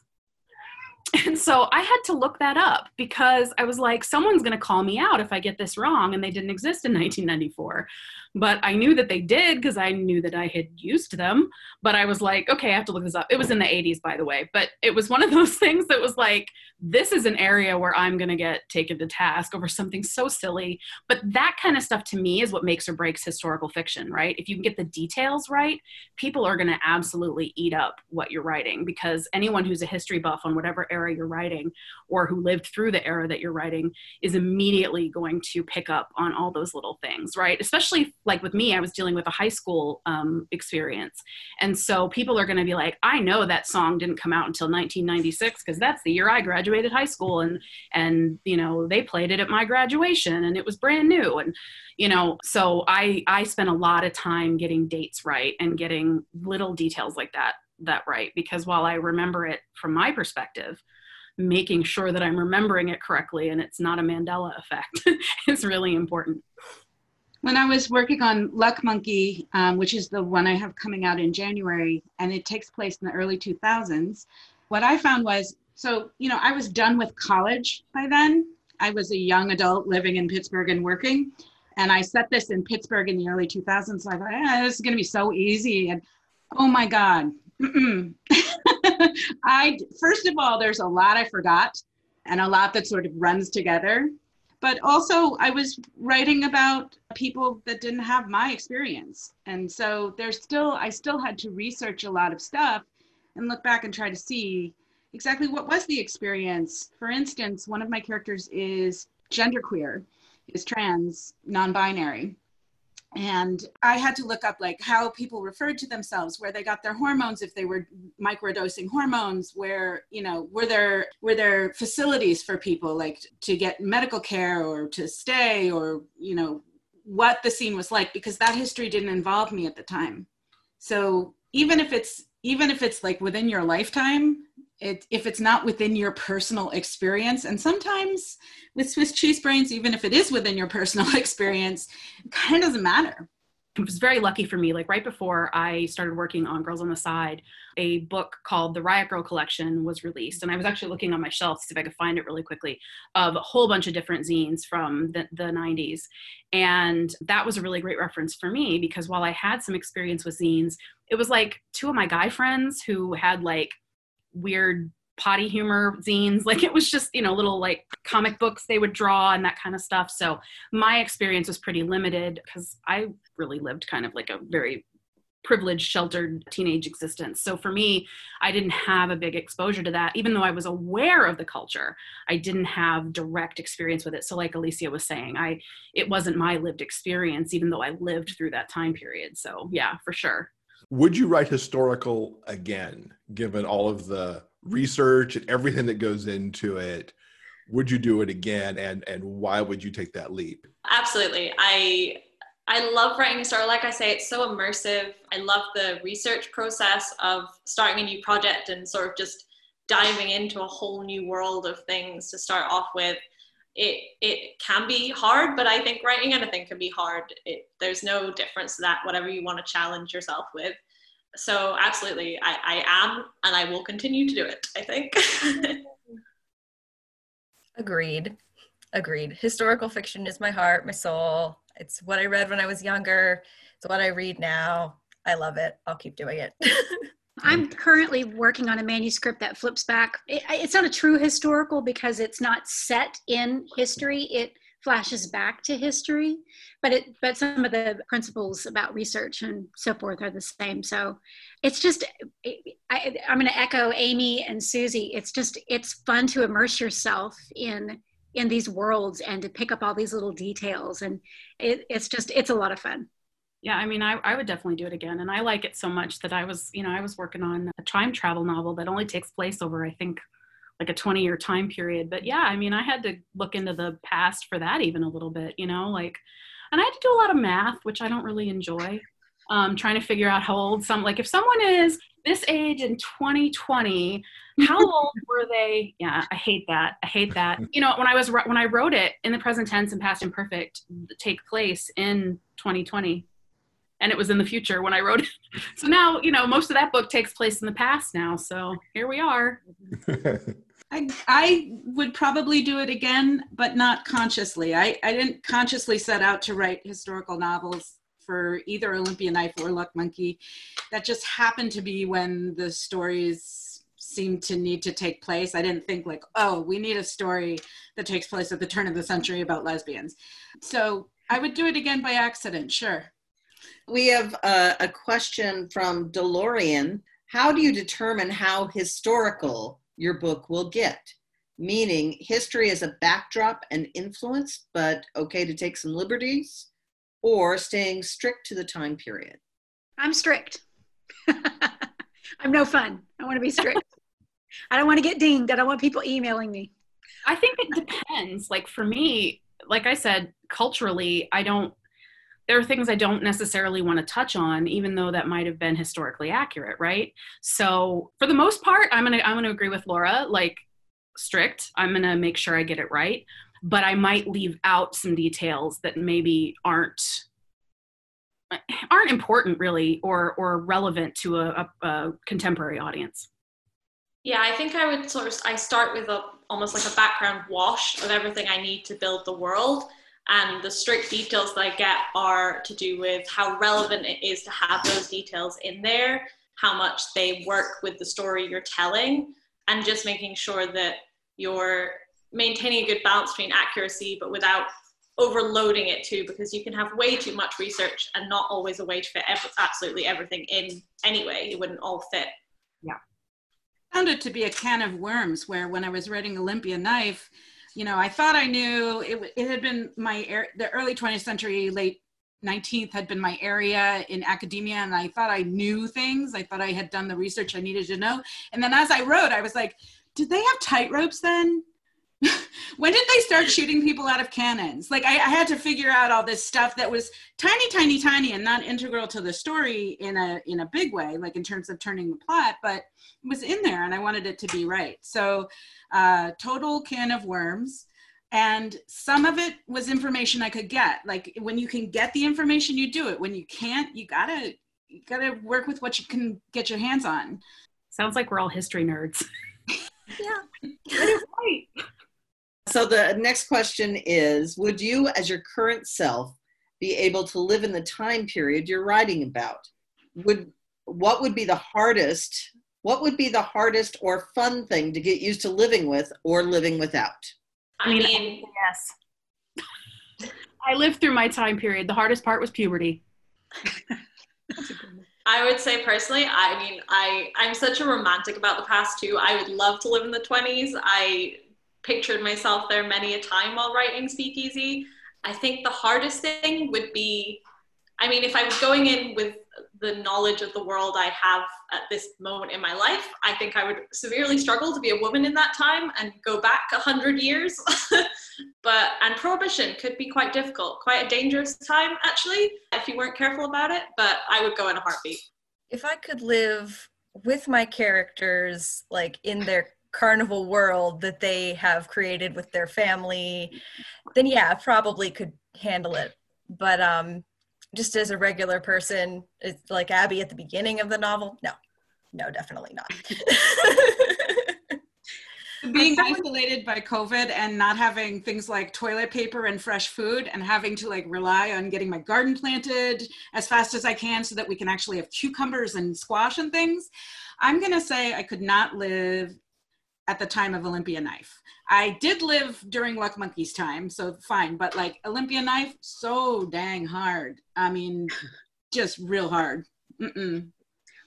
And so I had to look that up because I was like, someone's going to call me out if I get this wrong and they didn't exist in 1994. But I knew that they did because I knew that I had used them. But I was like, okay, I have to look this up. It was in the 80s, by the way. But it was one of those things that was like, this is an area where I'm going to get taken to task over something so silly. But that kind of stuff to me is what makes or breaks historical fiction, right? If you can get the details right, people are going to absolutely eat up what you're writing because anyone who's a history buff on whatever era you're writing or who lived through the era that you're writing is immediately going to pick up on all those little things, right? Especially like with me, I was dealing with a high school um, experience. And so people are going to be like, I know that song didn't come out until 1996 because that's the year I graduated high school and and you know they played it at my graduation and it was brand new and you know so I I spent a lot of time getting dates right and getting little details like that that right because while I remember it from my perspective making sure that I'm remembering it correctly and it's not a Mandela effect is really important. When I was working on Luck Monkey, um, which is the one I have coming out in January, and it takes place in the early 2000s, what I found was so, you know, I was done with college by then. I was a young adult living in Pittsburgh and working. And I set this in Pittsburgh in the early 2000s. So I thought, yeah, this is going to be so easy. And oh my God. I, first of all, there's a lot I forgot and a lot that sort of runs together. But also I was writing about people that didn't have my experience. And so there's still, I still had to research a lot of stuff and look back and try to see exactly what was the experience. For instance, one of my characters is genderqueer, is trans, non binary and i had to look up like how people referred to themselves where they got their hormones if they were microdosing hormones where you know were there were there facilities for people like to get medical care or to stay or you know what the scene was like because that history didn't involve me at the time. So even if it's even if it's like within your lifetime it, if it's not within your personal experience, and sometimes with Swiss cheese brains, even if it is within your personal experience, it kind of doesn't matter. It was very lucky for me. Like right before I started working on Girls on the Side, a book called The Riot Grrrl Collection was released. And I was actually looking on my shelf to see if I could find it really quickly of a whole bunch of different zines from the, the 90s. And that was a really great reference for me because while I had some experience with zines, it was like two of my guy friends who had like weird potty humor zines. Like it was just, you know, little like comic books they would draw and that kind of stuff. So my experience was pretty limited because I really lived kind of like a very privileged, sheltered teenage existence. So for me, I didn't have a big exposure to that. Even though I was aware of the culture, I didn't have direct experience with it. So like Alysia was saying, I it wasn't my lived experience, even though I lived through that time period. So yeah, for sure. Would you write historical again, given all of the research and everything that goes into it? Would you do it again, and and why would you take that leap? Absolutely, I I love writing story. Like I say, it's so immersive. I love the research process of starting a new project and sort of just diving into a whole new world of things to start off with it it can be hard but i think writing anything can be hard. It, there's no difference to that whatever you want to challenge yourself with. So absolutely i, I am and i will continue to do it i think. Agreed agreed. Historical fiction is my heart my soul. It's what i read when i was younger. It's what i read now. I love it. I'll keep doing it I'm currently working on a manuscript that flips back. It, it's not a true historical because it's not set in history. It flashes back to history, but it but some of the principles about research and so forth are the same. So it's just I, I'm going to echo Amy and Suzey. It's just it's fun to immerse yourself in in these worlds and to pick up all these little details, and it, it's just it's a lot of fun yeah i mean I, I would definitely do it again and i like it so much that i was you know i was working on a time travel novel that only takes place over i think like a 20 year time period but yeah i mean i had to look into the past for that even a little bit you know like and i had to do a lot of math which i don't really enjoy um, trying to figure out how old some like if someone is this age in 2020 how old were they? Yeah i hate that i hate that. You know when i was when i wrote it in the present tense and past imperfect take place in 2020 and it was in the future when I wrote it. So now, you know, most of that book takes place in the past now. So here we are. I, I would probably do it again, but not consciously. I, I didn't consciously set out to write historical novels for either Olympia Knife or Luck Monkey. That just happened to be when the stories seemed to need to take place. I didn't think like, oh, we need a story that takes place at the turn of the century about lesbians. So I would do it again by accident, sure. We have a, a question from DeLorean. How do you determine how historical your book will get? Meaning, history as a backdrop and influence, but okay to take some liberties, or staying strict to the time period? I'm strict. I'm no fun. I want to be strict. I don't want to get dinged. I don't want people emailing me. I think it depends. Like for me, like I said, culturally, I don't there are things I don't necessarily want to touch on, even though that might have been historically accurate, right? So for the most part, I'm gonna I'm gonna agree with Laura, like strict. I'm gonna make sure I get it right, but I might leave out some details that maybe aren't aren't important really or or relevant to a, a, a contemporary audience. Yeah, I think I would sort of I start with a almost like a background wash of everything I need to build the world and the strict details that I get are to do with how relevant it is to have those details in there, how much they work with the story you're telling, and just making sure that you're maintaining a good balance between accuracy, but without overloading it too, because you can have way too much research and not always a way to fit ev- absolutely everything in anyway. It wouldn't all fit. Yeah. I found it to be a can of worms where when I was writing Olympia Knife, you know, I thought I knew it, it had been my, er- the early 20th century, late 19th had been my area in academia and I thought I knew things. I thought I had done the research I needed to know. And then as I wrote, I was like, did they have tightropes then? When did they start shooting people out of cannons? Like I, I, had to figure out all this stuff that was tiny, tiny, tiny, and not integral to the story in a in a big way, like in terms of turning the plot, but it was in there, and I wanted it to be right. So, uh, total can of worms. And some of it was information i could get. Like when you can get the information you do it. When you can't you gotta you gotta work with what you can get your hands on. Sounds like we're all history nerds. Yeah. Right so the next question is would you as your current self be able to live in the time period you're writing about would what would be the hardest what would be the hardest or fun thing to get used to living with or living without I mean, yes. I lived through my time period. The hardest part was puberty. I would say personally, I mean, I I'm such a romantic about the past too. I would love to live in the 20s. I pictured myself there many a time while writing Speakeasy. I think the hardest thing would be I mean, if I was going in with the knowledge of the world I have at this moment in my life, I think I would severely struggle to be a woman in that time and go back a hundred years. but and prohibition could be quite difficult, quite a dangerous time actually, if you weren't careful about it. But I would go in a heartbeat. If I could live with my characters, like in their carnival world that they have created with their family, then yeah, probably could handle it. But um just as a regular person, it's like Abby at the beginning of the novel. No, no, definitely not. Being isolated by COVID and not having things like toilet paper and fresh food and having to like rely on getting my garden planted as fast as I can so that we can actually have cucumbers and squash and things. I'm going to say I could not live at the time of Olympia Knife. I did live during Luck Monkey's time, so fine, but like Olympia Knife, so dang hard. I mean, just real hard. Mm-mm.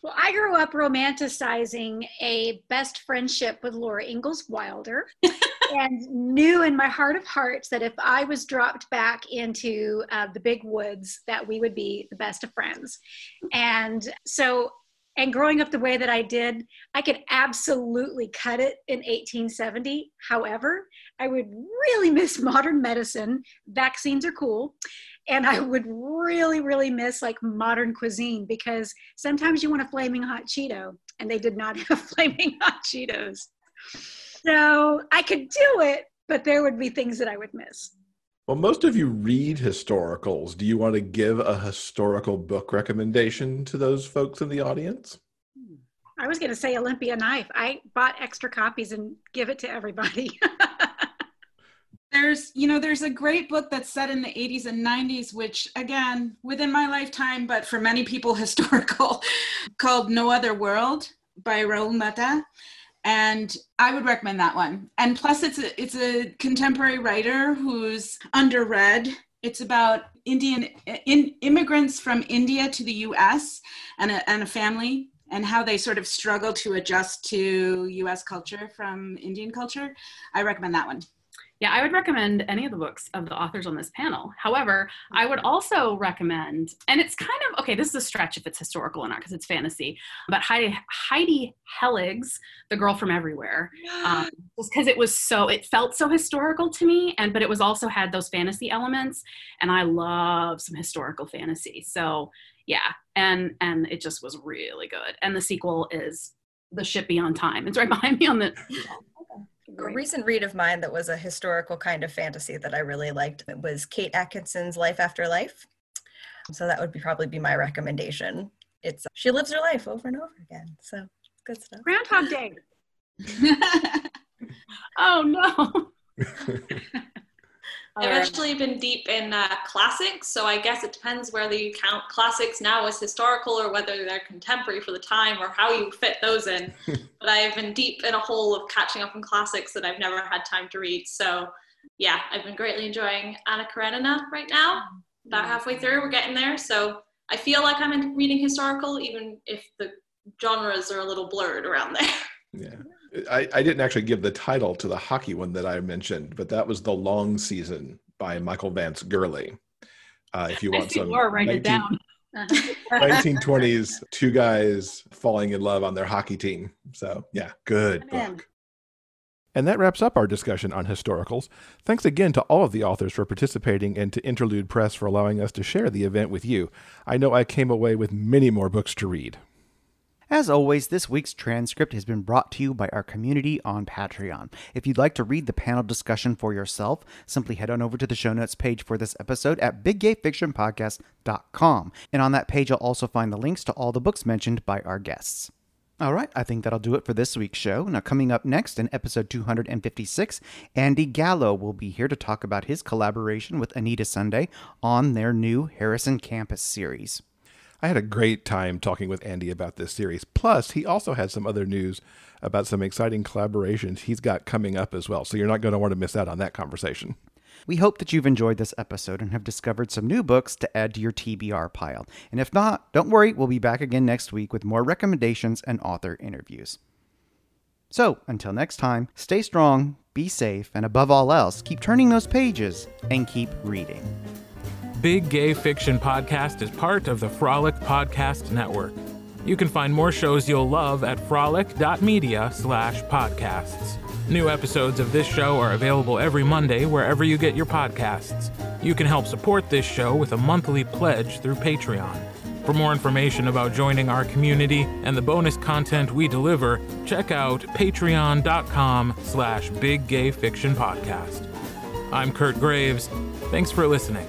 Well, I grew up romanticizing a best friendship with Laura Ingalls Wilder and knew in my heart of hearts that if I was dropped back into uh, the big woods, that we would be the best of friends. And so and growing up the way that I did, I could absolutely cut it in 1870. However, I would really miss modern medicine. Vaccines are cool. And I would really, really miss like modern cuisine because sometimes you want a flaming hot Cheeto, and they did not have flaming hot Cheetos. So I could do it, but there would be things that I would miss. Well, most of you read historicals. Do you want to give a historical book recommendation to those folks in the audience? I was going to say Olympia Knife. I bought extra copies and give it to everybody. there's, you know, there's a great book that's set in the 80s and 90s, which again, within my lifetime, but for many people historical, called No Other World by Rahul Mehta and I would recommend that one. And plus, it's a it's a contemporary writer who's underread. It's about Indian in, immigrants from India to the U.S. and a, and a family and how they sort of struggle to adjust to U.S. culture from Indian culture. I recommend that one. Yeah, I would recommend any of the books of the authors on this panel. However, I would also recommend, and it's kind of okay, this is a stretch if it's historical or not because it's fantasy, but Heidi, Heidi Heilig's The Girl from Everywhere, um, just because it was so, it felt so historical to me, and but it was also had those fantasy elements, and I love some historical fantasy. So yeah, and and it just was really good. And the sequel is The Ship Beyond Time. It's right behind me on the a recent read of mine that was a historical kind of fantasy that I really liked it was Kate Atkinson's Life After Life. So that would be probably be my recommendation. It's she lives her life over and over again. So good stuff. Groundhog Day. oh no. I've actually been deep in uh, classics, so I guess it depends whether you count classics now as historical or whether they're contemporary for the time or how you fit those in. but I've been deep in a hole of catching up on classics that I've never had time to read. So, yeah, I've been greatly enjoying Anna Karenina right now. About halfway through, we're getting there. So I feel like I'm reading historical, even if the genres are a little blurred around there. Yeah. I, I didn't actually give the title to the hockey one that I mentioned, but that was The Long Season by Michael Vance Gurley. Uh, if you want some Laura, write 19, it down. 1920s, two guys falling in love on their hockey team. So, yeah, good book. And that wraps up our discussion on historicals. Thanks again to all of the authors for participating and to Interlude Press for allowing us to share the event with you. I know I came away with many more books to read. As always, this week's transcript has been brought to you by our community on Patreon. If you'd like to read the panel discussion for yourself, simply head on over to the show notes page for this episode at biggayfictionpodcast.com. And on that page, you'll also find the links to all the books mentioned by our guests. All right, I think that'll do it for this week's show. Now, coming up next in episode 256, Andy Gallo will be here to talk about his collaboration with Anyta Sunday on their new Harrison Campus series. I had a great time talking with Andy about this series. Plus, he also had some other news about some exciting collaborations he's got coming up as well. So you're not going to want to miss out on that conversation. We hope that you've enjoyed this episode and have discovered some new books to add to your TBR pile. And if not, don't worry, we'll be back again next week with more recommendations and author interviews. So, until next time, stay strong, be safe, and above all else, keep turning those pages and keep reading. Big Gay Fiction Podcast is part of the Frolic Podcast Network. You can find more shows you'll love at frolic.media slash podcasts. New episodes of this show are available every Monday wherever you get your podcasts. You can help support this show with a monthly pledge through Patreon. For more information about joining our community and the bonus content we deliver, check out patreon.com slash biggayfictionpodcast. I'm Kurt Graves. Thanks for listening.